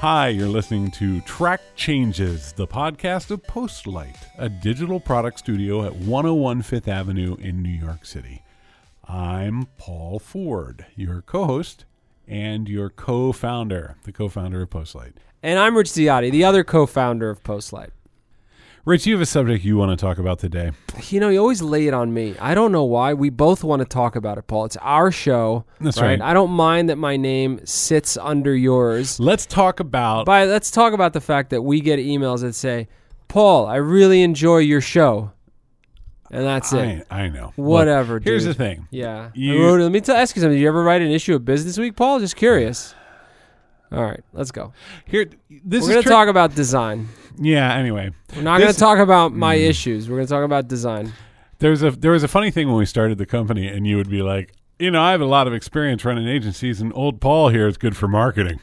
Hi, you're listening to Track Changes, the podcast of Postlight, a digital product studio at 101 Fifth Avenue in New York City. I'm Paul Ford, your co host and your co founder, the co founder of Postlight. And I'm Rich Ziade, the other co founder of Postlight. Rich, you have a subject you want to talk about today. You know, you always lay it on me. I don't know why. We both want to talk about it, Paul. It's our show. That's right. I don't mind that my name sits under yours. Let's talk about. But let's talk about the fact that we get emails that say, Paul, I really enjoy your show. And that's it. I, I know. Whatever, Look, here's dude. the thing. Yeah. You- wrote- let me t- ask you something. Did you ever write an issue of Business Week, Paul? Just curious. All right, let's go. Here, this We're going to tri- talk about design. Yeah. Anyway, We're not going to talk about my Mm. issues. We're going to talk about design. There's a there was a funny thing when we started the company, and you would be like, you know, I have a lot of experience running agencies, and old Paul here is good for marketing.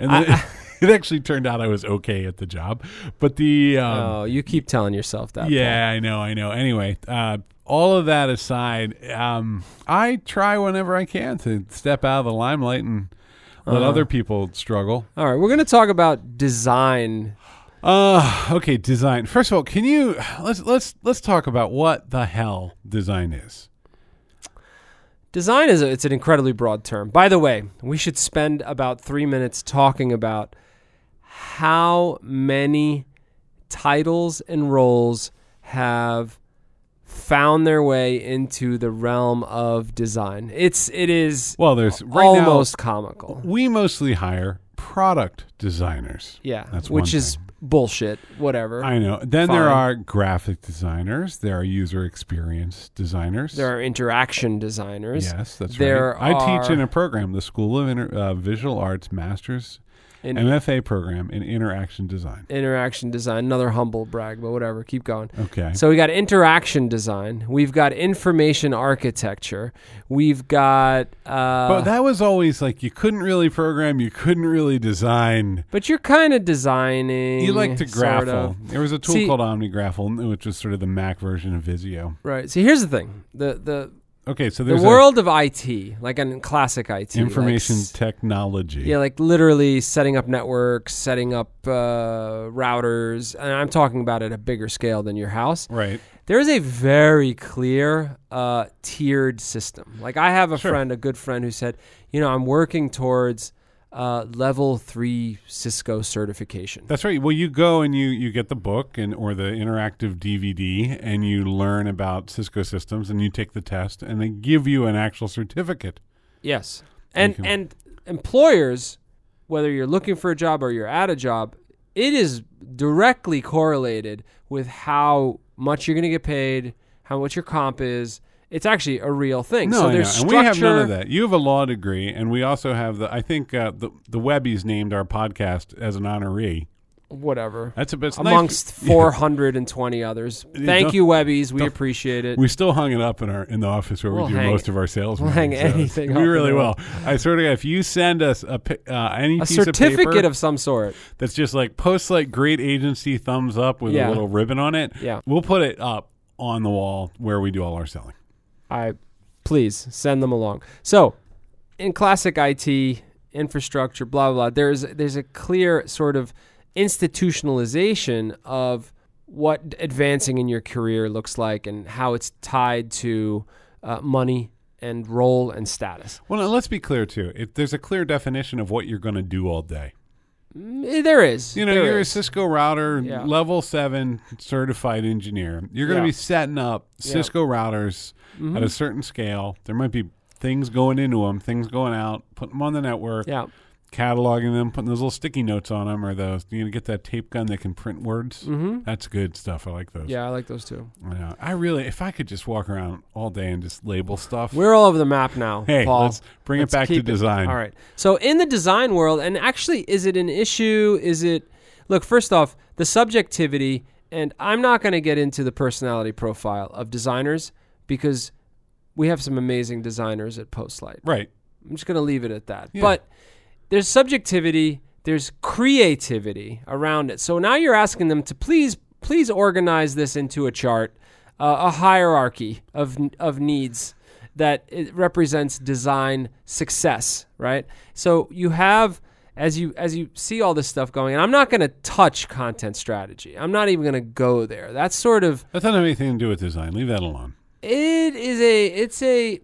And then I- it actually turned out I was okay at the job, but the um, oh, you keep telling yourself that. Paul. yeah, I know, I know. Anyway, uh, all of that aside, um, I try whenever I can to step out of the limelight and let Uh-huh. other people struggle. All right, we're going to talk about design. Uh okay, design. First of all, can you let's let's let's talk about what the hell design is. Design is a, it's an incredibly broad term. By the way, we should spend about 3 minutes talking about how many titles and roles have found their way into the realm of design. It's it is Well, there's right almost comical. we mostly hire product designers. Yeah, That's which is bullshit. Whatever. I know. Then there are graphic designers. There are user experience designers. there are interaction designers. Yes, that's There right. I teach in a program, the School of Inter- uh, Visual Arts Masters In- MFA program in interaction design. interaction design. Another humble brag, but whatever. Keep going. Okay. So we got interaction design. We've got information architecture. We've got. Uh, but that was always like you couldn't really program, you couldn't really design. but you're kind of designing. You like to sort graphel. of. There was a tool See- called OmniGraffle, which was sort of the Mac version of Visio. right. See, here's the thing. The the Okay, so the there's world of IT, like in classic IT, a like information s- technology. Yeah, like literally setting up networks, setting up uh, routers, and I'm talking about at a bigger scale than your house. Right. There is a very clear uh, tiered system. Like I have a Sure. friend, a good friend, who said, you know, I'm working towards uh, level three Cisco certification. That's right. Well, you go and you you get the book and or the interactive DVD and you learn about Cisco systems and you take the test and they give you an actual certificate. Yes, and can- and employers, whether you're looking for a job or you're at a job, it is directly correlated with how much you're going to get paid, how much your comp is. It's actually a real thing. No, so I there's know. and we have none of that. You have a law degree, and we also have the. I think uh, the the Webbies named our podcast as an honoree. Whatever. That's a bit it's nice- amongst Yeah. 420 others. Thank don't- you, Webbies. We appreciate it. We still hung it up in our in the office where We'll we do most of our sales. we'll hang so anything We really will. I swear to God, if you send us a uh, any a piece certificate of paper of some sort. that's just like post like great agency thumbs up with a little ribbon on it, Yeah. we'll put it up on the wall where we do all our selling. I please send them along. So, in classic IT infrastructure, blah blah, there's there's a clear sort of institutionalization of what advancing in your career looks like and how it's tied to uh, money and role and status. Well, let's be clear too. If there's a clear definition of what you're going to do all day. Mm, There is, You know, there you're is. a Cisco router Yeah. level seven certified engineer. You're going to Yeah. be setting up Yeah. Cisco routers Mhm. at a certain scale. There might be things going into them, things going out, putting them on the network, yeah. Cataloging them, putting those little sticky notes on them, or those you know, get that tape gun that can print words. hmm That's good stuff. I like those. Yeah, I like those too. Yeah, I really, if I could just walk around all day and just label stuff. We're all over the map now, hey, Paul. let's bring Let's it back to design. All right. So in the design world, and actually, is it an issue? Is it? Look, first off, the subjectivity, and I'm not going to get into the personality profile of designers because we have some amazing designers at Postlight. Right. I'm just going to leave it at that. Yeah. But there's subjectivity, there's creativity around it. So now you're asking them to please, please organize this into a chart, uh, a hierarchy of of needs that it represents design success, right? So you have as you as you see all this stuff going, and I'm not going to touch content strategy. I'm not even going to go there. That's sort of That doesn't have anything to do with design. Leave that alone. it is a it's a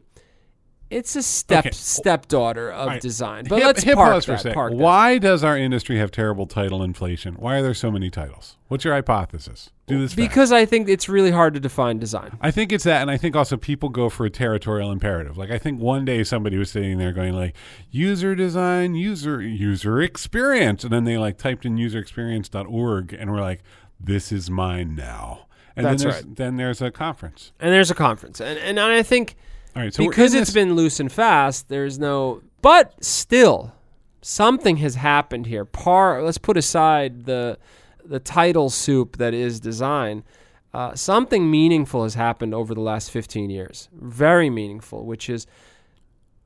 it's a step Okay. stepdaughter of right. design. But Hip- let's hip park pause for a that. Park that. Why does our industry have terrible title inflation? Why are there so many titles? What's your hypothesis? Do this fast. Because I think it's really hard to define design. I think it's that, and I think also people go for a territorial imperative. Like I think one day somebody was sitting there going like user design, user user experience, and then they like typed in userexperience.org and we're like, "This is mine now." And That's then there's, right. Then there's a conference. And there's a conference, and and I think All right, so because it's been loose and fast, there's no. But still, something has happened here. Par. Let's put aside the the title soup that is design. Uh, something meaningful has happened over the last 15 years. Very meaningful, which is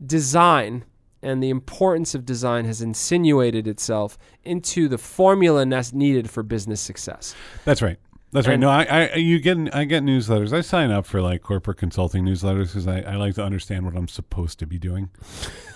design and the importance of design has insinuated itself into the formula needed for business success. That's right. That's right. No, I, I, you get, I get newsletters. I sign up for like corporate consulting newsletters because I, I like to understand what I'm supposed to be doing.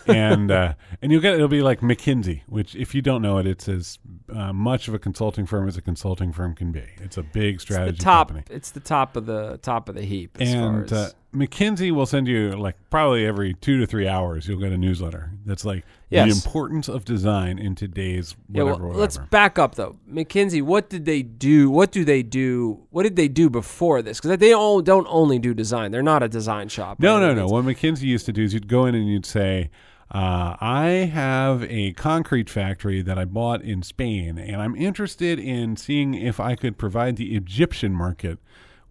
And uh, and you'll get it'll be like McKinsey, which if you don't know it, it's as uh, much of a consulting firm as a consulting firm can be. It's a big strategy the top company. it's the top of the top of the heap as far And as uh, McKinsey will send you like probably every two to three hours. You'll get a newsletter that's like Yes. the importance of design in today's Yeah, whatever. let's back up though. McKinsey, what did they do? What do they do? What did they do before this? Because they all don't only do design. They're not a design shop. No, no, no. What McKinsey used to do is you'd go in and you'd say, uh, I have a concrete factory that I bought in Spain, and I'm interested in seeing if I could provide the Egyptian market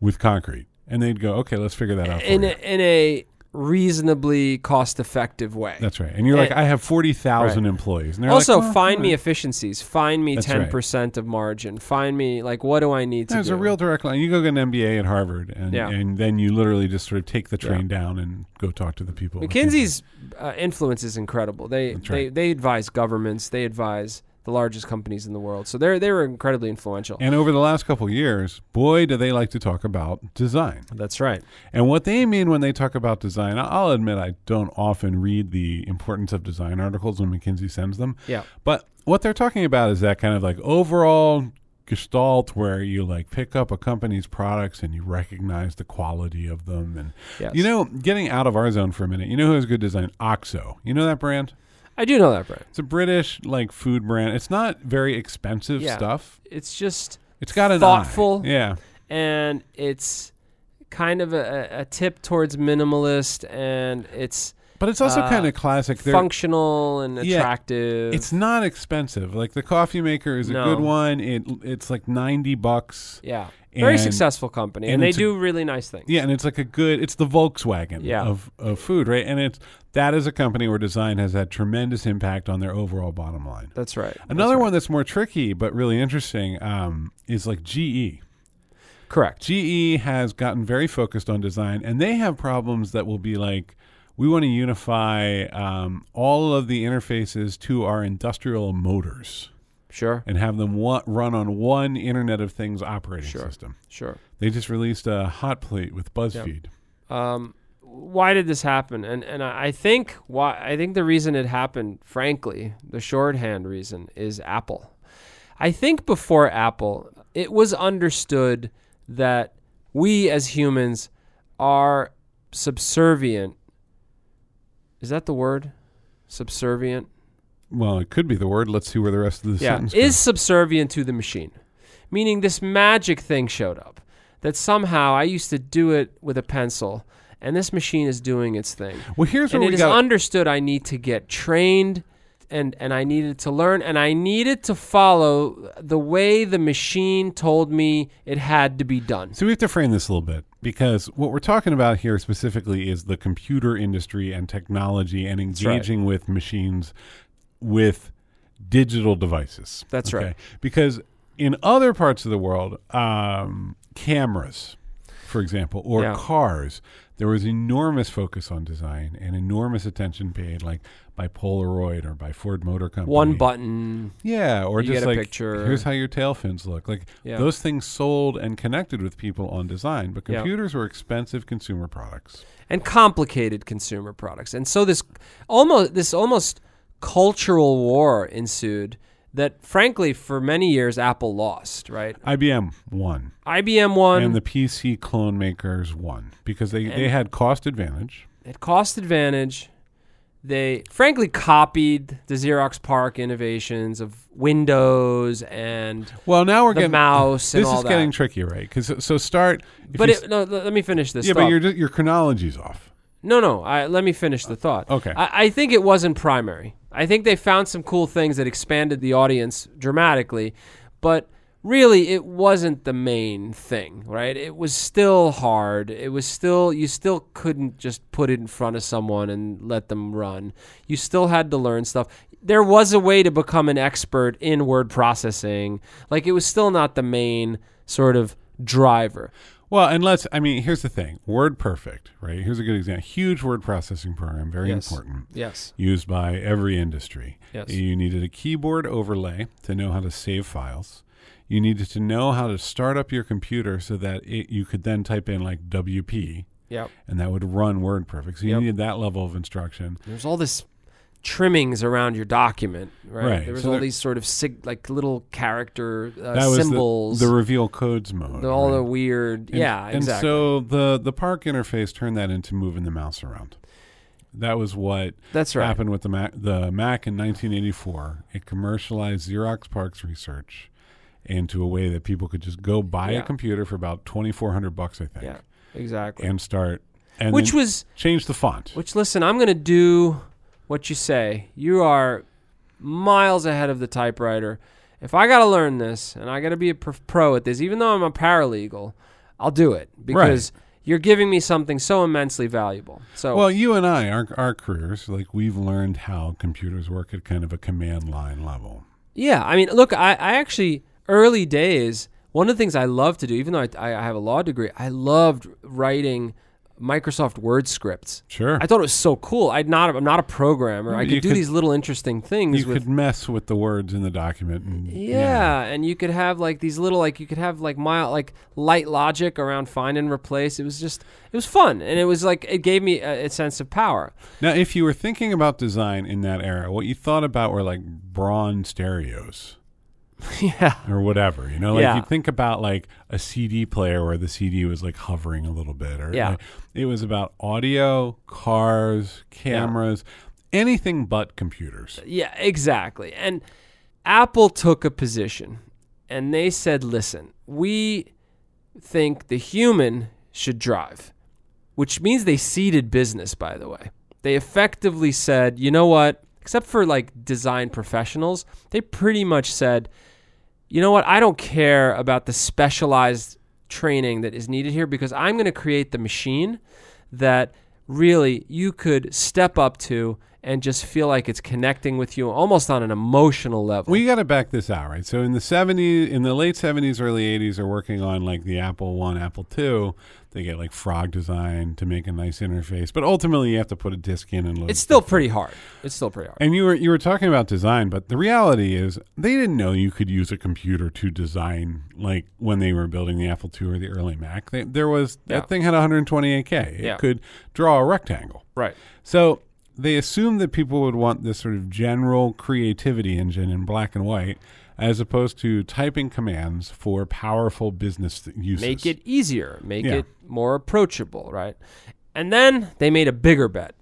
with concrete. And they'd go, okay, let's figure that out. For In a, in a reasonably cost-effective way. That's right. And you're like, I have 40,000 Right. employees. And also, like, well, find me right. efficiencies. Find me That's ten right. percent of margin. Find me like what do I need to There's do? a real direct line. You go get an MBA at Harvard, and, Yeah. and then you literally just sort of take the train down and go talk to the people. McKinsey's uh, influence is incredible. They That's they they advise governments. They advise the largest companies in the world. So they're they were incredibly influential. And over the last couple of years, boy, do they like to talk about design. That's right. And what they mean when they talk about design, I'll admit I don't often read the importance of design articles when McKinsey sends them. Yeah. But what they're talking about is that kind of like overall gestalt where you like pick up a company's products and you recognize the quality of them. And, Yes. you know, getting out of our zone for a minute, you know who has good design? OXO. You know that brand? I do know that brand. It's a British like food brand. It's not very expensive Yeah. stuff. It's just It's got an eye. Thoughtful. Yeah. and it's kind of a, a- a tip towards minimalist and it's But it's also Uh, kind of classic. They're- functional and Yeah, attractive. It's not expensive. Like the coffee maker is a No. good one. It it's like ninety bucks. yeah. Very and- successful company. And, and they it's a- do really nice things. Yeah, and it's like a good. It's the Volkswagen Yeah. of of food, right? And it's that is a company where design has had tremendous impact on their overall bottom line. That's right. Another That's right. one that's more tricky but really interesting um, is like GE. Correct. GE has gotten very focused on design, and they have problems that will be like, we want to unify um, all of the interfaces to our industrial motors Sure. and have them wa- run on one Internet of Things operating Sure. system. Sure. They just released a hot plate with BuzzFeed. um, why did this happen? And and I think why I think the reason it happened, frankly, the shorthand reason is Apple. I think before Apple, it was understood that we as humans are subservient. Is that the word? Subservient. Well, it could be the word. Let's see where the rest of the yeah, sentence is goes. subservient to the machine. Meaning this magic thing showed up that somehow I used to do it with a pencil and this machine is doing its thing. Well, here's where And it we is got. understood I need to get trained and and I needed to learn and I needed to follow the way the machine told me it had to be done. so we have to frame this a little bit because what we're talking about here specifically is the computer industry and technology and right. engaging with machines with digital devices. That's right. Because in other parts of the world, um, cameras, for example, or Yeah. cars, there was enormous focus on design and enormous attention paid, like by Polaroid or by Ford Motor Company. One button. Yeah, or just get a like picture. here's how your tail fins look. Like Yeah. those things sold and connected with people on design, but Yeah. computers were expensive consumer products. and complicated consumer products. And so this almost this almost cultural war ensued that, frankly, for many years Apple lost. Right? IBM won, IBM won. and the PC clone makers won because they, they had cost advantage. at cost advantage, they frankly copied the Xerox PARC innovations of Windows and Well, now we're the getting mouse and This is that. getting tricky, right? Because so start. but it, no, let me finish this. yeah, thought. but your your chronology's off. No, no. I, let me finish the thought. Okay. I, I think it wasn't primary. I think they found some cool things that expanded the audience dramatically, but really it wasn't the main thing, right? It was still hard. It was still you still couldn't just put it in front of someone and let them run. You still had to learn stuff. There was a way to become an expert in word processing. Like it was still not the main sort of driver. Well, and let's. I mean, here's the thing: Word Perfect, right? Here's a good example. Huge word processing program, very Yes. important, Yes. used by every industry. Yes. You needed a keyboard overlay to know how to save files. You needed to know how to start up your computer so that it, you could then type in like WP, Yep. and that would run Word Perfect. So you Yep. needed that level of instruction. There's all this trimmings around your document, right? Right. There was So all there- these sort of sig- like little character uh, that was symbols, the, reveal codes mode. the- all right? the weird, And- yeah, and exactly. so the the PARC interface turned that into moving the mouse around. That was what That's right. happened with the Mac. The Mac in 1984. It commercialized Xerox PARC's research into a way that people could just go buy Yeah. a computer for about 2,400 bucks, I think, Yeah, exactly. and start and which was, change the font. which listen, I'm going to do what you say. You are miles ahead of the typewriter. If I got to learn this and I got to be a pro at this, even though I'm a paralegal, I'll do it because you're giving me something so immensely valuable. So Well, you and I, our our careers, like we've learned how computers work at kind of a command line level. Yeah, I mean, look, I, I actually early days. One of the things I love to do, even though I, I have a law degree, I loved writing Microsoft Word scripts. Sure, I thought it was so cool. I'd not, I'm not a programmer. I could do these little interesting things you with. could mess with the words in the document. And, yeah, and you could have like these little, like you could have like mild, like light logic around find and replace. It was just, it was fun, and it was like it gave me a, a sense of power. Now, if you were thinking about design in that era, what you thought about were like Braun stereos yeah, or whatever. You know, like Yeah. you think about like a CD player where the CD was like hovering a little bit, or Yeah. like, it was about audio, cars, cameras, anything but computers. Yeah, exactly. And Apple took a position and they said, listen, we think the human should drive, which means they ceded business, by the way. They effectively said, you know what? Except for like design professionals, they pretty much said, you know what? I don't care about the specialized training that is needed here because I'm going to create the machine that really you could step up to and just feel like it's connecting with you almost on an emotional level. We got to back this out, right? So in the 70s, in the late 70s, early 80s, are working on like the Apple One, Apple Two. They get like frog design to make a nice interface, but ultimately you have to put a disk in and load. it's still pretty hard. It's still pretty hard. And you were you were talking about design, but the reality is they didn't know you could use a computer to design like when they were building the Apple II or the early Mac. They, there was Yeah. that thing had 128k. It Yeah. could draw a rectangle. Right. So they assumed that people would want this sort of general creativity engine in black and white, as opposed to typing commands for powerful business uses. Make it easier, make Yeah. it more approachable, right? And then they made a bigger bet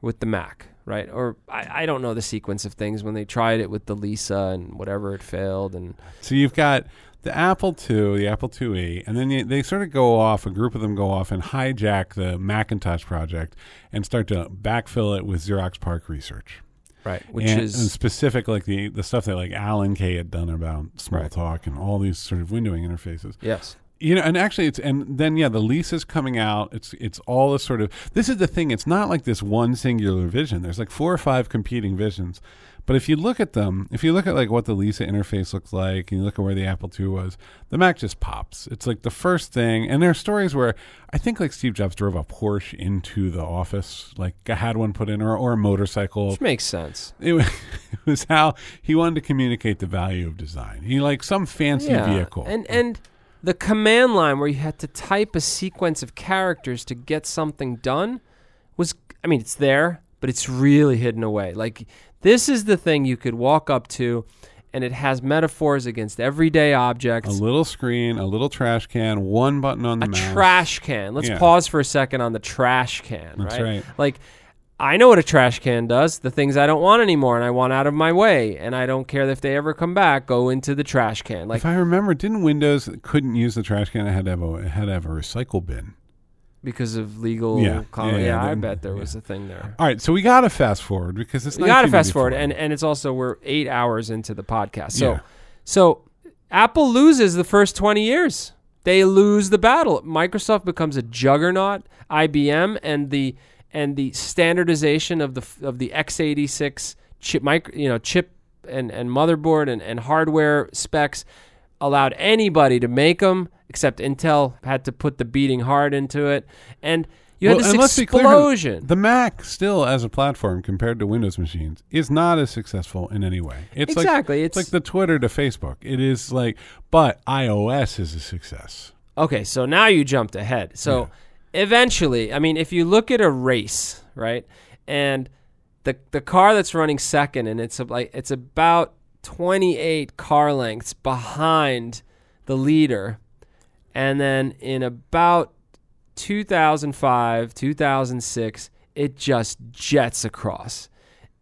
with the Mac, right? Or I, I don't know the sequence of things when they tried it with the Lisa and whatever it failed and So you've got the Apple II, the Apple IIe, and then you, they sort of go off. A group of them go off and hijack the Macintosh project and start to backfill it with Xerox PARC research, right, which and, is and specific like the the stuff that like Alan Kay had done about Smalltalk and all these sort of windowing interfaces. yes. You know, and actually, it's and then yeah, the Lisa's coming out. It's it's all this sort of. This is the thing. It's not like this one singular vision. There's like four or five competing visions. But if you look at them, if you look at like what the Lisa interface looks like, and you look at where the Apple II was, the Mac just pops. It's like the first thing. And there are stories where I think like Steve Jobs drove a Porsche into the office, like I had one put in, or or a motorcycle. Which makes sense. It was, it was how he wanted to communicate the value of design. He like some fancy vehicle. And and the command line where you had to type a sequence of characters to get something done was I mean it's there, but it's really hidden away. Like This is the thing you could walk up to, and it has metaphors against everyday objects. A little screen, a little trash can, one button on the A mouse. trash can. Let's Yeah. pause for a second on the trash can. That's right? right. Like, I know what a trash can does. The things I don't want anymore and I want out of my way, and I don't care if they ever come back. Go into the trash can. Like if I remember, didn't Windows couldn't use the trash can? It had to have a it had to have a recycle bin. because of legal. Yeah. Yeah, yeah, I bet there yeah. was a thing there. All right, so we got to fast forward because it's We got to fast forward, and and it's also we're eight hours into the podcast. So, Yeah. so Apple loses the first twenty years. They lose the battle. Microsoft becomes a juggernaut. IBM and the and the standardization of the of the x86 chip, micro, you know, chip and and motherboard and and hardware specs allowed anybody to make them, except Intel had to put the beating heart into it, and you Well, had this explosion. the Mac still as a platform compared to Windows machines is not as successful in any way. It's like exactly. it's it's like the Twitter to Facebook. It is like, but iOS is a success. Okay, so now you jumped ahead. So eventually, I mean, if you look at a race, right, and the the car that's running second, and it's a, like it's about twenty eight car lengths behind the leader, and then in about 2005, 2006, it just jets across,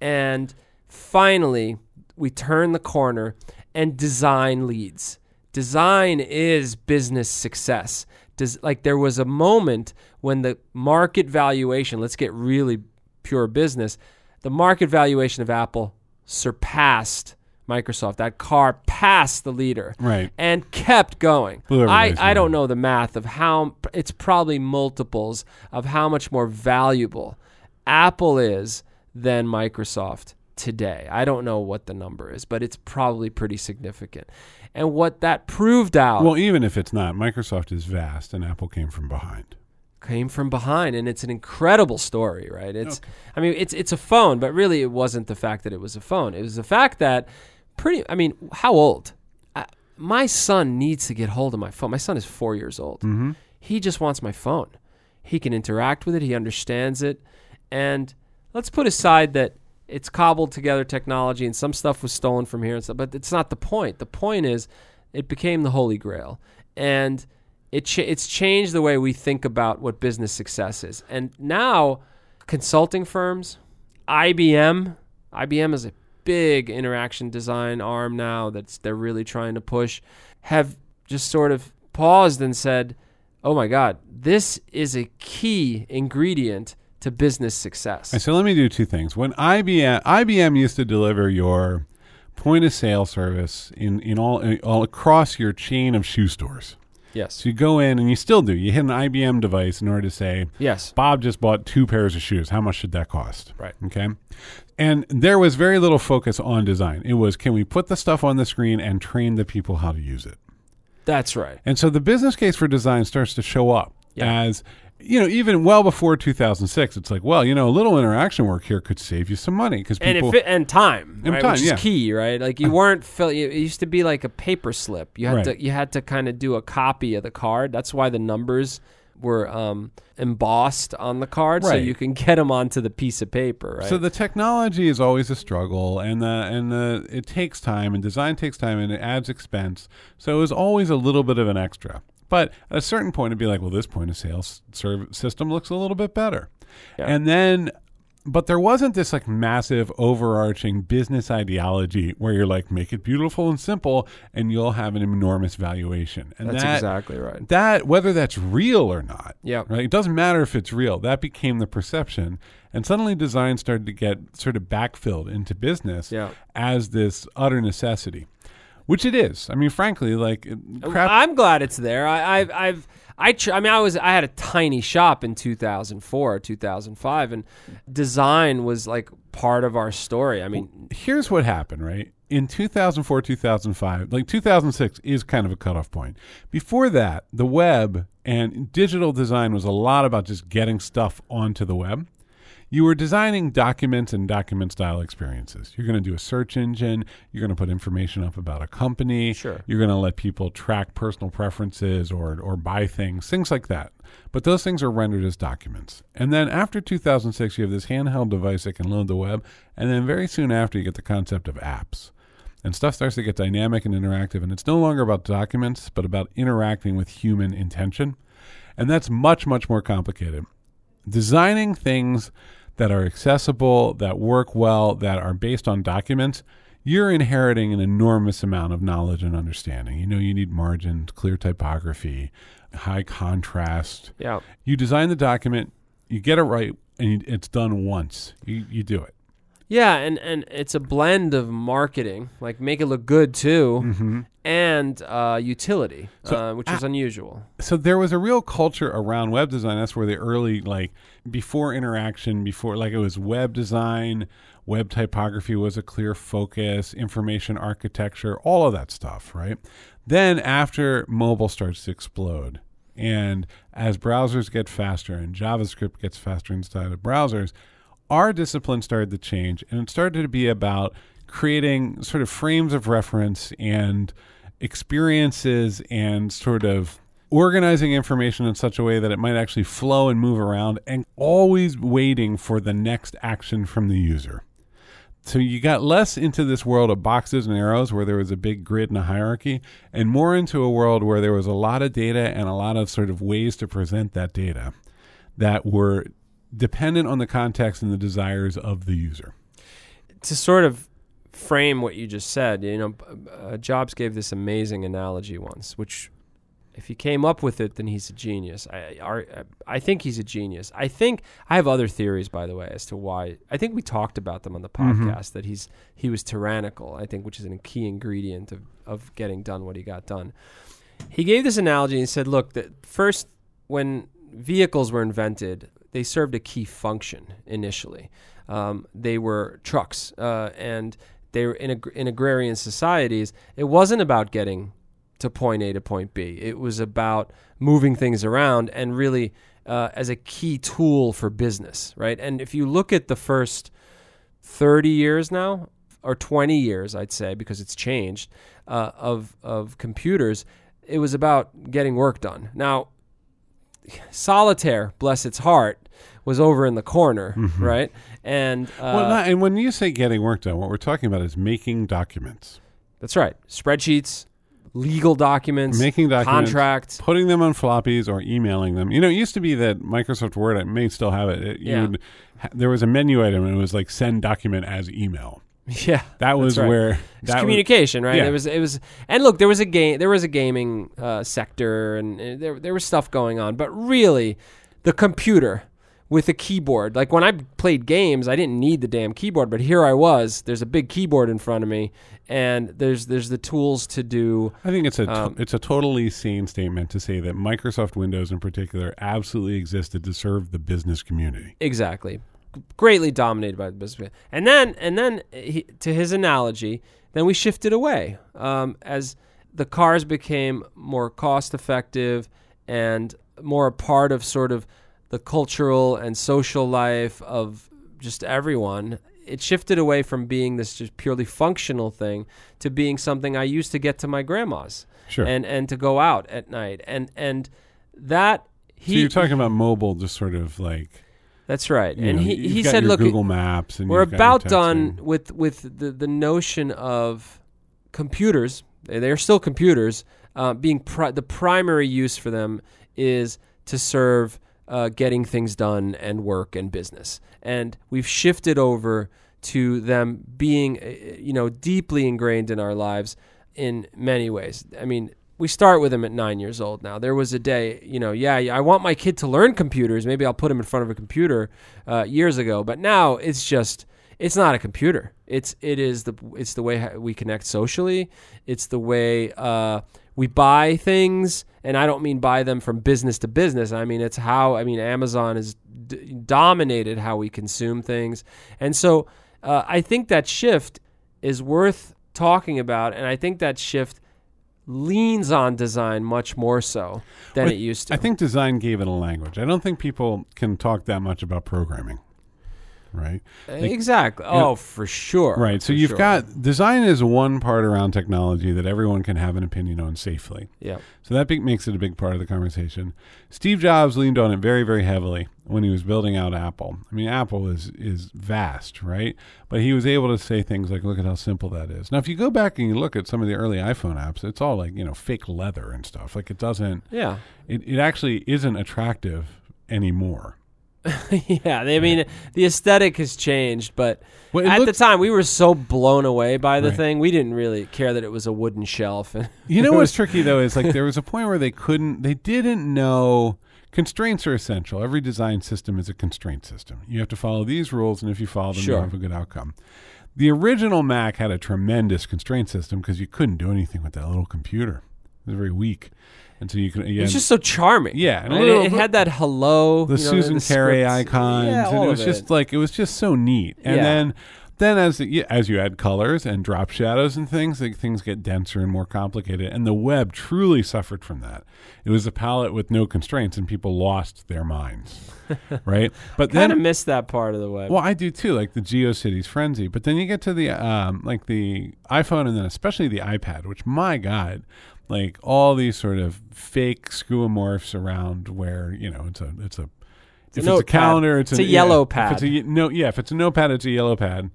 and finally we turn the corner, and design leads design is business success. Does like there was a moment when the market valuation, let's get really pure business, the market valuation of Apple surpassed Microsoft. That car passed the leader Right. and kept going. I, I don't know the math of how it's probably multiples of how much more valuable Apple is than Microsoft today. I don't know what the number is, but it's probably pretty significant. And what that proved out Well, even if it's not, Microsoft is vast, and Apple came from behind. came from behind and it's an incredible story, right? It's I mean it's it's a phone, but really it wasn't the fact that it was a phone. It was the fact that pretty I mean, how old? I, my son needs to get hold of my phone. My son is 4 years old. Mm-hmm. He just wants my phone. He can interact with it, he understands it. And let's put aside that it's cobbled together technology and some stuff was stolen from here and stuff, but it's not the point. The point is it became the holy grail. And it ch- it's changed the way we think about what business success is. And now consulting firms, IBM, IBM is a big interaction design arm now that's they're really trying to push have just sort of paused and said, "Oh my god, this is a key ingredient to business success." So let me do two things. When IBM IBM used to deliver your point of sale service in in all all across your chain of shoe stores. Yes. So you go in and you still do. You hit an IBM device in order to say, Yes. Bob just bought two pairs of shoes. How much should that cost? Right. Okay. And there was very little focus on design. It was can we put the stuff on the screen and train the people how to use it? That's right. And so the business case for design starts to show up Yeah. as you know, even well before 2006, it's like, well, you know, a little interaction work here could save you some money because and people. it fit, and time, And right, time, which yeah. is key, right? Like you weren't fill. It used to be like a paper slip. You had Right. to you had to kind of do a copy of the card. That's why the numbers were um, embossed on the card, so you can get them onto the piece of paper, right? So the technology is always a struggle, and the and the it takes time, and design takes time, and it adds expense. So it was always a little bit of an extra. But at a certain point, it'd be like, well, this point of sale s- serv- system looks a little bit better, Yeah. and then. But there wasn't this like massive overarching business ideology where you're like make it beautiful and simple and you'll have an enormous valuation. And That's that, exactly right. that whether that's real or not Yeah. right it doesn't matter if it's real that became the perception and suddenly design started to get sort of backfilled into business Yeah. as this utter necessity which it is. I mean frankly like oh, crap. I'm glad it's there. I, I've, I've, I, tr- I mean, I was, I had a tiny shop in 2004, 2005, and design was like part of our story. I mean, here's what happened right? In 2004 2005 like 2006 is kind of a cutoff point. Before that the web and digital design was a lot about just getting stuff onto the web you were designing documents and document style experiences. You're going to do a search engine. You're going to put information up about a company. Sure. You're going to let people track personal preferences or, or buy things, things like that. But those things are rendered as documents. And then after 2006, you have this handheld device that can load the web. And then very soon after, you get the concept of apps. And stuff starts to get dynamic and interactive. And it's no longer about documents, but about interacting with human intention. And that's much, much more complicated. Designing things that are accessible, that work well, that are based on documents, you're inheriting an enormous amount of knowledge and understanding. You know, you need margins, clear typography, high contrast. Yeah. You design the document, you get it right, and you, it's done once. You, you do it. Yeah, and, and it's a blend of marketing, like make it look good too, Mm-hmm. and uh, utility, So, uh, which is unusual. so there was a real culture around web design. That's where the early like before interaction, before like it was web design, web typography was a clear focus, information architecture, all of that stuff, right? Then after mobile starts to explode and as browsers get faster and JavaScript gets faster inside of browsers, our discipline started to change and it started to be about creating sort of frames of reference and experiences and sort of organizing information in such a way that it might actually flow and move around and always waiting for the next action from the user. So you got less into this world of boxes and arrows where there was a big grid and a hierarchy and more into a world where there was a lot of data and a lot of sort of ways to present that data that were dependent on the context and the desires of the user. to sort of frame what you just said, you know, uh, Jobs gave this amazing analogy once, which if he came up with it, then he's a genius. I, I, I think he's a genius. I think I have other theories, by the way, as to why. I think we talked about them on the podcast that he's he was tyrannical. I think, which is a key ingredient of of getting done what he got done. He gave this analogy and said, "Look, the first when vehicles were invented, they served a key function initially. Um, they were trucks, uh, and they were in, ag- in agrarian societies. It wasn't about getting to point A to point B. It was about moving things around and really uh, as a key tool for business, right? And if you look at the first 30 years now, or 20 years, I'd say, because it's changed, uh, of, of computers, it was about getting work done. Now, solitaire, bless its heart, was over in the corner, right? And uh, well, not, and when you say getting work done, what we're talking about is making documents, that's right. Spreadsheets, legal documents, making documents, contracts. putting them on floppies or emailing them. You know, it used to be that Microsoft Word, I may still have it. it Yeah. would, there was a menu item and it was like send document as email. Yeah, That was right. where that was, communication, right? yeah. It was it was and look, there was a game there was a gaming uh, sector and uh, there there was stuff going on, but really the computer with a keyboard. Like when I played games, I didn't need the damn keyboard, but here I was. There's a big keyboard in front of me and there's there's the tools to do I think it's a Um, it's a totally sane statement to say that Microsoft Windows in particular absolutely existed to serve the business community. Exactly. Greatly dominated by the business. And then, and then, he, to his analogy, then we shifted away um, as the cars became more cost effective and more a part of sort of the cultural and social life of just everyone. It shifted away from being this just purely functional thing to being something I used to get to my grandma's Sure. and and to go out at night and and that so he you're talking about mobile, just sort of like that's right. And know, he, he said, look, Google Maps, and we're you've got your about done with with the, the notion of computers. They're still computers. Uh, being pri- the primary use for them is to serve uh, getting things done and work and business. And we've shifted over to them being, uh, you know, deeply ingrained in our lives in many ways. I mean, we start with them at nine years old now. There was a day, you know, yeah, I want my kid to learn computers. Maybe I'll put him in front of a computer uh, years ago, but now it's just it's not a computer. It's it is the it's the way we connect socially. It's the way uh, we buy things, and I don't mean buy them from business to business. I mean it's how I mean Amazon has d- dominated how we consume things, and so uh, I think that shift is worth talking about, and I think that shift leans on design much more so than Well, it used to. I think design gave it a language. I don't think people can talk that much about programming. Right? Uh, exactly. Oh, for sure. Right. So For you've sure. got design is one part around technology that everyone can have an opinion on safely. yeah. So that big, makes it a big part of the conversation. Steve Jobs leaned on it very, very heavily when he was building out Apple. I mean, Apple is is vast, right? But he was able to say things like, "Look at how simple that is." Now, if you go back and you look at some of the early iPhone apps, it's all like you know fake leather and stuff. Like it doesn't. Yeah. It it actually isn't attractive anymore. yeah, they, I mean, the aesthetic has changed, but Well, at the time we were so blown away by the Right. thing, we didn't really care that it was a wooden shelf. You know what's tricky though is like there was a point where they couldn't, they didn't know. Constraints are essential. Every design system is a constraint system. You have to follow these rules, and if you follow them, Sure. you'll have a good outcome. The original Mac had a tremendous constraint system because you couldn't do anything with that little computer. It was very weak, and so you can. It Yeah, was just so charming. Yeah, and little- it, it had that hello, the you know, Susan the Kare icons, Yeah, and it was just like it was just so neat. And Yeah. then, then as the, as you add colors and drop shadows and things, like things get denser and more complicated. And the web truly suffered from that. It was a palette with no constraints, and people lost their minds, right? But then I missed that part of the web. well, I do too, like the GeoCities frenzy. But then you get to the um, like the iPhone, and then especially the iPad, which my God, like all these sort of fake skeuomorphs around where you know it's a it's a a if it's a notepad. calendar, it's, It's an- a yellow yeah, pad. If it's a, no, yeah, if it's a notepad, it's a yellow pad,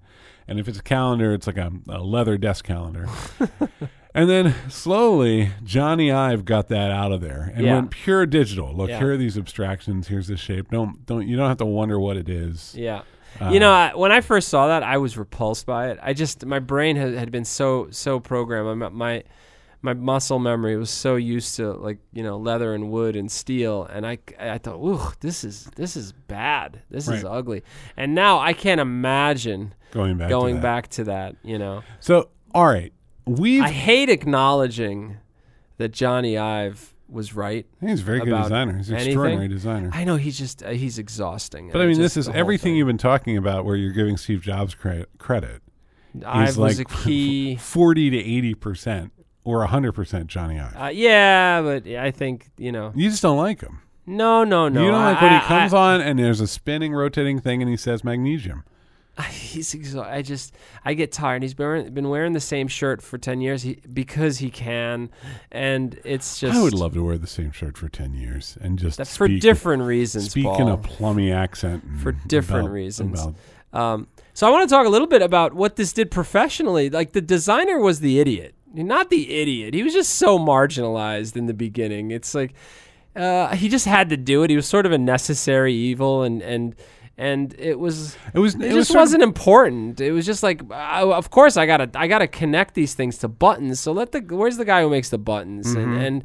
and if it's a calendar, it's like a, a leather desk calendar. and then slowly, Jony Ive got that out of there and Yeah. went pure digital. Look, Yeah. here are these abstractions. Here's the shape. Don't don't you don't have to wonder what it is. Yeah. Uh, you know, I, when I first saw that, I was repulsed by it. I just my brain had, had been so so programmed. My, my my muscle memory was so used to like you know leather and wood and steel, and I I thought, ooh, this is this is bad. This is ugly. And now I can't imagine Going back, going to that. back to that. You know, So, all right, we've I hate acknowledging that Jony Ive was right. he's a very good designer. He's an anything. extraordinary designer. I know he's just uh, he's exhausting. but I mean, this is everything thing. you've been talking about, where you're giving Steve Jobs credit. credit. Ive was like a key. forty to eighty percent or hundred percent Jony Ive. Uh, yeah, but I think you know. you just don't like him. No, no, no. you don't I- like when he comes I- on and there's a spinning, rotating thing, and he says magnesium. He's exhausted. I just I get tired. He's been wearing, been wearing the same shirt for ten years he, because he can, and it's just I would love to wear the same shirt for ten years and just for different reasons. speak Paul. in a plummy accent For different about- reasons. about- Um, so I want to talk a little bit about what this did professionally. Like the designer was the idiot, not the idiot. He was just so marginalized in the beginning. It's like uh, he just had to do it. He was sort of a necessary evil, and and and it was it was. it, It, just sort wasn't important. It was just like, uh, of course, I gotta, I gotta connect these things to buttons. So let the, where's the guy who makes the buttons? Mm-hmm. And and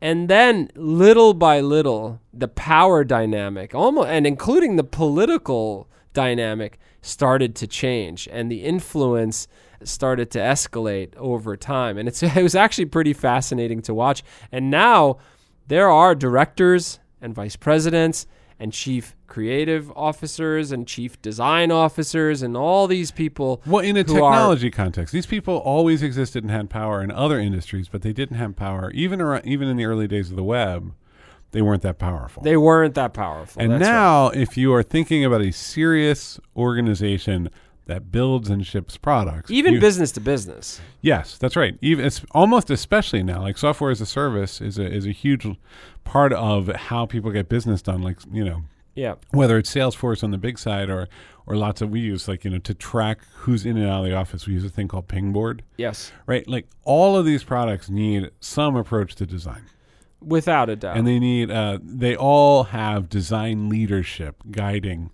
and then little by little, the power dynamic, almost, and including the political dynamic, started to change, and the influence started to escalate over time. And it's, it was actually pretty fascinating to watch. And now there are directors and vice presidents and chief creative officers and chief design officers and all these people. Well, in a who are- technology context, these people always existed and had power in other industries, but they didn't have power even around, even in the early days of the web. They weren't that powerful. They weren't that powerful. and That's right. now, if you are thinking about a serious organization that builds and ships products, even you- business to business. Yes, that's right. Even it's almost especially now, like software as a service is a is a huge part of how people get business done. Like you know, Yeah. whether it's Salesforce on the big side or or lots of we use like you know to track who's in and out of the office. We use a thing called Pingboard, Yes. right? Like all of these products need some approach to design, Without a doubt. and they need uh, they all have design leadership guiding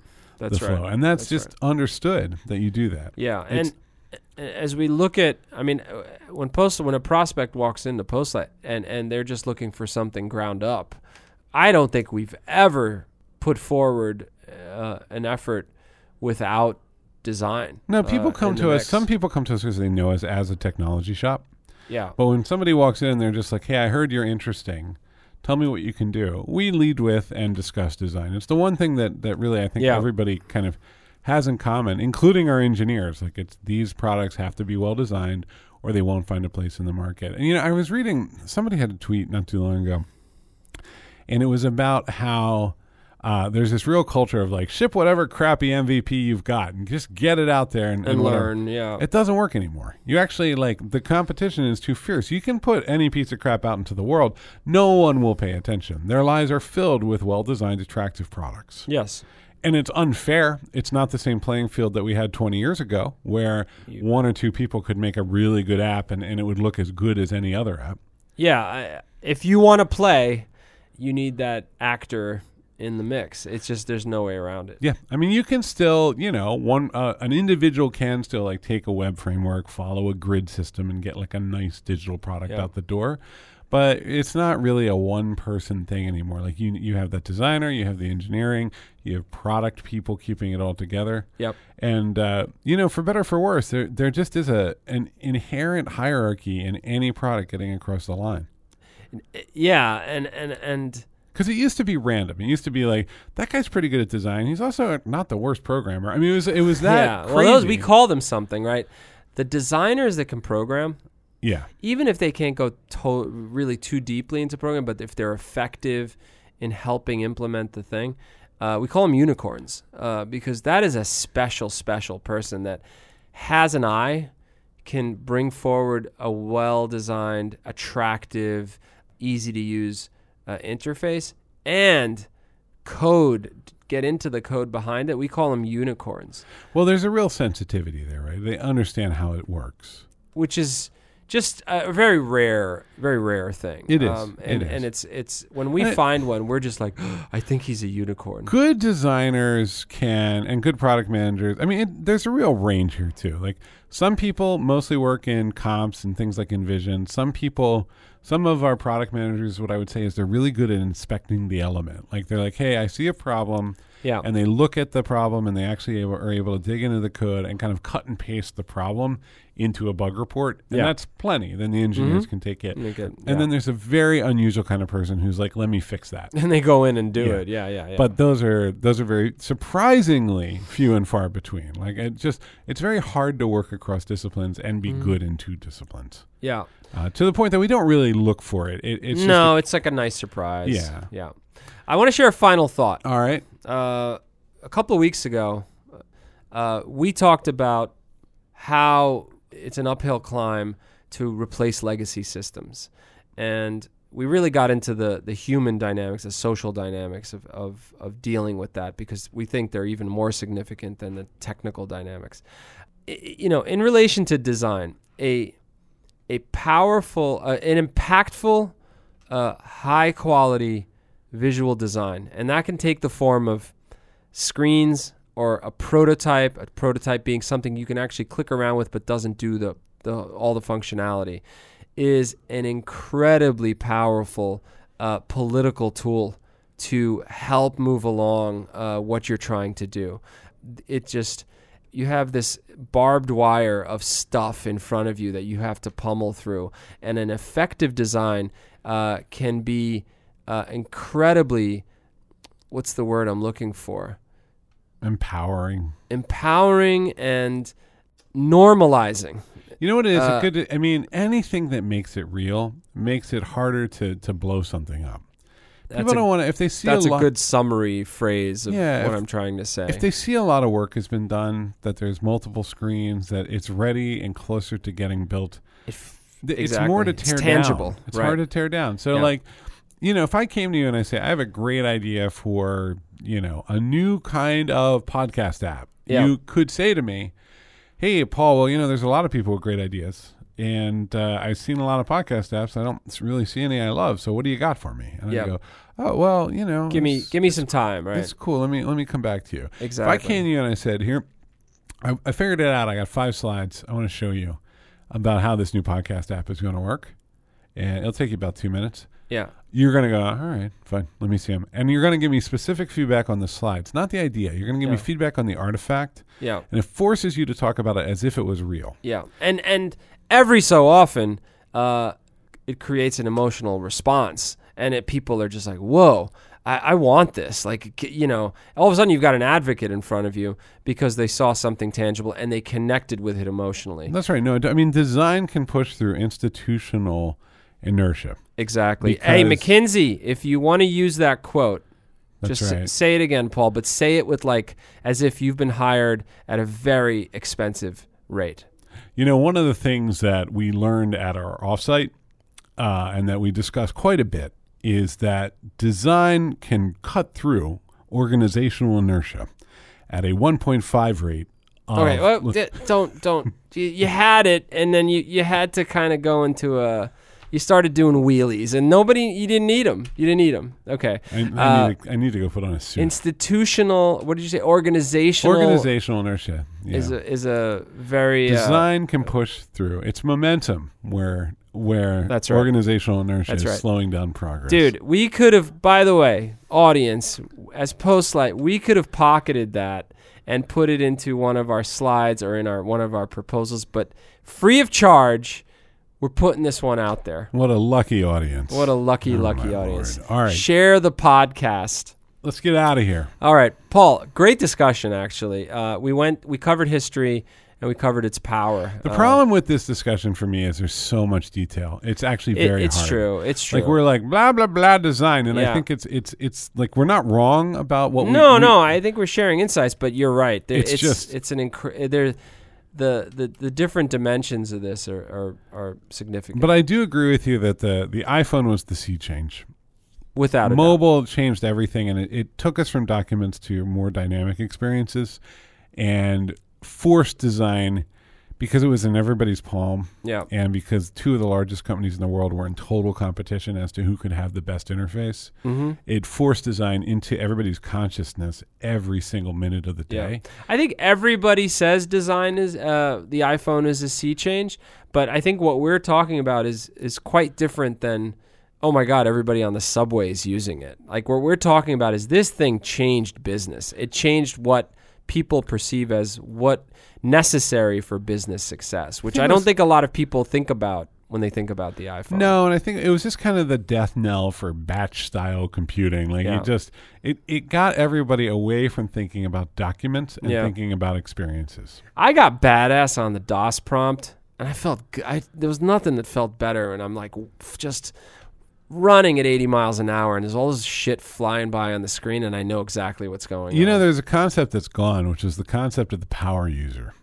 That's the right. flow, and that's, That's just understood that you do that. Yeah, It's- and as we look at, I mean, uh, when post when a prospect walks into Postlight and and they're just looking for something ground up, I don't think we've ever put forward uh, an effort without design. No, people uh, come to us. mix. Some people come to us because they know us as a technology shop. yeah, But when somebody walks in, they're just like, "Hey, I heard you're interesting. Tell me what you can do." We lead with and discuss design. It's the one thing that that really I think Yeah. everybody kind of has in common, including our engineers. Like, it's these products have to be well designed, or they won't find a place in the market. And you know, I was reading somebody had a tweet not too long ago, and it was about how uh, there's this real culture of like ship whatever crappy MVP you've got and just get it out there and, and whatever. learn. Yeah. It doesn't work anymore. You actually like the competition is too fierce. You can put any piece of crap out into the world, no one will pay attention. Their lives are filled with well-designed, attractive products, yes. and it's unfair. It's not the same playing field that we had 20 years ago, where one or two people could make a really good app and, and it would look as good as any other app. Yeah. I, if you want to play, you need that actor in the mix. It's just there's no way around it. Yeah, I mean, you can still, you know, one uh, an individual can still like take a web framework, follow a grid system, and get like a nice digital product Yeah. out the door. But it's not really a one person thing anymore. Like you, you have that designer, you have the engineering, you have product people keeping it all together. Yep. And uh, you know, for better or for worse, there there just is a an inherent hierarchy in any product getting across the line. Yeah, and and and Because it used to be random. It used to be like that guy's pretty good at design. He's also not the worst programmer. I mean, it was it was that yeah. crazy. Well, those we call them something, right? The designers that can program, yeah, even if they can't go to- really too deeply into program, but if they're effective in helping implement the thing, uh, we call them unicorns uh, because that is a special, special person that has an eye, can bring forward a well-designed, attractive, easy to use uh, interface and code. Get into the code behind it. We call them unicorns. Well, there's a real sensitivity there, right? They understand how it works. which is just a very rare, very rare thing. It is. um, and, It is. and it's it's when we And it- find one, we're just like, I think he's a unicorn. Good designers can, and good product managers. I mean, it, there's a real range here too. Like some people mostly work in comps and things like InVision. Some people, some of our product managers, what I would say is they're really good at inspecting the element. Like they're like, hey, I see a problem. Yeah, and they look at the problem and they actually able, are able to dig into the code and kind of cut and paste the problem into a bug report. And Yeah. that's plenty. Then the engineers can take it. It- And then there's a very unusual kind of person who's like, let me fix that. and they go in and do Yeah. it. Yeah, yeah, yeah. But those are those are very surprisingly few and far between. Like it just it's very hard to work across disciplines and Mm-hmm. be good in two disciplines. yeah, Uh, to the point that we don't really look for it. it it's just no, it's like a nice surprise. Yeah. yeah. I want to share a final thought. all right. uh, a couple of weeks ago, uh, we talked about how it's an uphill climb to replace legacy systems, and we really got into the the human dynamics, the social dynamics of of, of dealing with that because we think they're even more significant than the technical dynamics. I- you know, in relation to design, a a powerful, uh, an impactful, uh, high quality visual design, and that can take the form of screens or a prototype. A prototype being something you can actually click around with, but doesn't do the, the all the functionality, is an incredibly powerful uh, political tool to help move along uh, what you're trying to do. It just you have this barbed wire of stuff in front of you that you have to pummel through, and an effective design uh, can be uh, incredibly what's the word I'm looking for? Empowering. Empowering and normalizing. You know what it is? Uh, could, I mean, anything that makes it real makes it harder to, to blow something up. People a- don't want to. If they see That's a a good summary phrase of Yeah, what if- I'm trying to say. if they see a lot of work has been done, that there's multiple screens, that it's ready and closer to getting built, If- th- it's more to Exactly. It's tear tangible, down. It's right. hard to tear down. So Yeah. like, you know, if I came to you and I say I have a great idea for you know a new kind of podcast app, Yeah. you could say to me, "Hey, Paul, well, you know, there's a lot of people with great ideas." And uh, I've seen a lot of podcast apps. I don't really see any I love. So what do you got for me? And Yeah. I go, oh well, you know, give me give me some time, right? it's cool. Let me let me come back to you. Exactly. If I came to you and I said, "Here, I, I figured it out. I got five slides. I want to show you about how this new podcast app is going to work, and it'll take you about two minutes." Yeah. You're going to go, "All right, fine. Let me see them," and you're going to give me specific feedback on the slides, not the idea. You're going to give me feedback on the artifact, Yeah. and it forces you to talk about it as if it was real. Yeah, and and every so often, uh, it creates an emotional response, and it people are just like, "Whoa, I, I want this!" Like you know, all of a sudden you've got an advocate in front of you because they saw something tangible and they connected with it emotionally. That's right. No, I mean design can push through institutional inertia. Exactly. hey, McKinsey, if you want to use that quote, Just say- right. say it again, Paul, but say it with like as if you've been hired at a very expensive rate. You know, one of the things that we learned at our offsite uh, and that we discussed quite a bit is that design can cut through organizational inertia at a 1.5 rate. Of, Okay, well, don't don't you, you had it, and then you you had to kind of go into a. You started doing wheelies, and nobody you didn't need them. You didn't need them. Okay. I, I, Uh, need to, I need to go put on a suit. Institutional. What did you say? Organizational. organizational inertia. Yeah. is a is a very uh, design can push through. It's momentum where where That's right. organizational inertia That's is right. slowing down progress. Dude, we could have, by the way, audience, as post Postlight, we could have pocketed that and put it into one of our slides or in our one of our proposals, but free of charge, we're putting this one out there. what a lucky audience. What a lucky, Oh, lucky audience. Lord. All right. Share the podcast. Let's get out of here. All right, Paul, great discussion, actually. Uh, we went, we covered history and we covered its power. The Uh, problem with this discussion for me is there's so much detail. It's actually it- very it's hard. true. It's true. Like we're like blah blah blah design, and I think it's it's it's like we're not wrong about what. we- no, we, no, I think we're sharing insights, but you're right. There, It's it's, just- it's an incre- there, the, the the different dimensions of this are are, are significant. But I do agree with you that the the iPhone was the sea change. without a doubt. Mobile changed everything, and it, it took us from documents to more dynamic experiences, and forced design because it was in everybody's palm, Yeah, and because two of the largest companies in the world were in total competition as to who could have the best interface. hmm It forced design into everybody's consciousness every single minute of the yeah. day. I think everybody says design is uh, the iPhone is a sea change, but I think what we're talking about is is quite different than. Oh my God! Everybody on the subway is using it. Like what we're talking about is this thing changed business. It changed what people perceive as what necessary for business success, which I don't think a lot of people think about when they think about the iPhone. No, and I think it was just kind of the death knell for batch style computing. Like Yeah. it just it, it got everybody away from thinking about documents and Yeah. thinking about experiences. I got badass on the DOS prompt, and I felt I there was nothing that felt better. And I'm like just running at 80 miles an hour, and there's all this shit flying by on the screen, and I know exactly what's going You on. You know, there's a concept that's gone, which is the concept of the power user.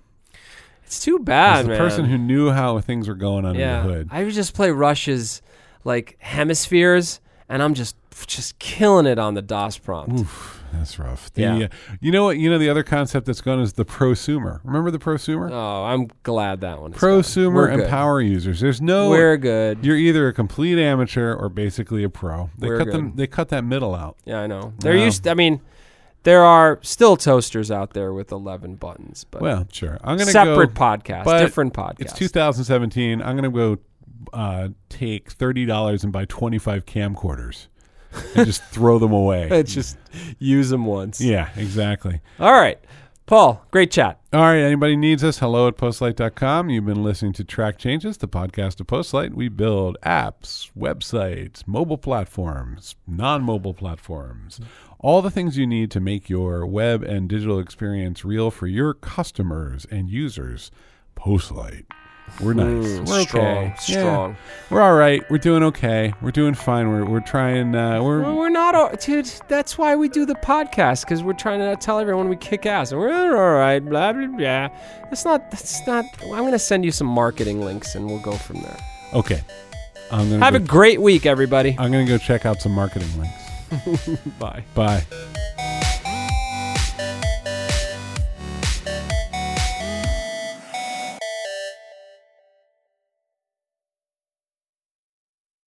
it's too bad, the man. person who knew how things were going under yeah, the hood. I would just play Rush's like hemispheres, and I'm just just killing it on the DOS prompt. Oof, that's rough. The, Yeah. uh, you know what? You know the other concept that's gone is the prosumer. Remember the prosumer? Oh, I'm glad that one. prosumer and power users. There's no. We're good. You're either a complete amateur or basically a pro. They We're cut them. They cut that middle out. Yeah, I know. There No. used. I mean, there are still toasters out there with 11 buttons, but Well, sure. I'm gonna separate go. podcast, different podcast. It's 2017. I'm gonna go uh, take thirty dollars and buy 25 camcorders and just throw them away. It's just use them once. yeah, exactly. All right, Paul. Great chat. All right. Anybody needs us? Hello at postlight.com. You've been listening to Track Changes, the podcast of Postlight. We build apps, websites, mobile platforms, non mobile platforms, all the things you need to make your web and digital experience real for your customers and users. Postlight. We're nice. Mm, we're strong, okay. Yeah. strong. We're all right. We're doing okay. We're doing fine. We're, we're trying. Uh, we're Well, we're not, all- dude. That's why we do the podcast because we're trying to tell everyone we kick ass we're all right. Blah blah blah. That's not. That's not. I'm gonna send you some marketing links and we'll go from there. okay. I'm gonna Have go, a great week, everybody. I'm gonna go check out some marketing links. Bye. Bye.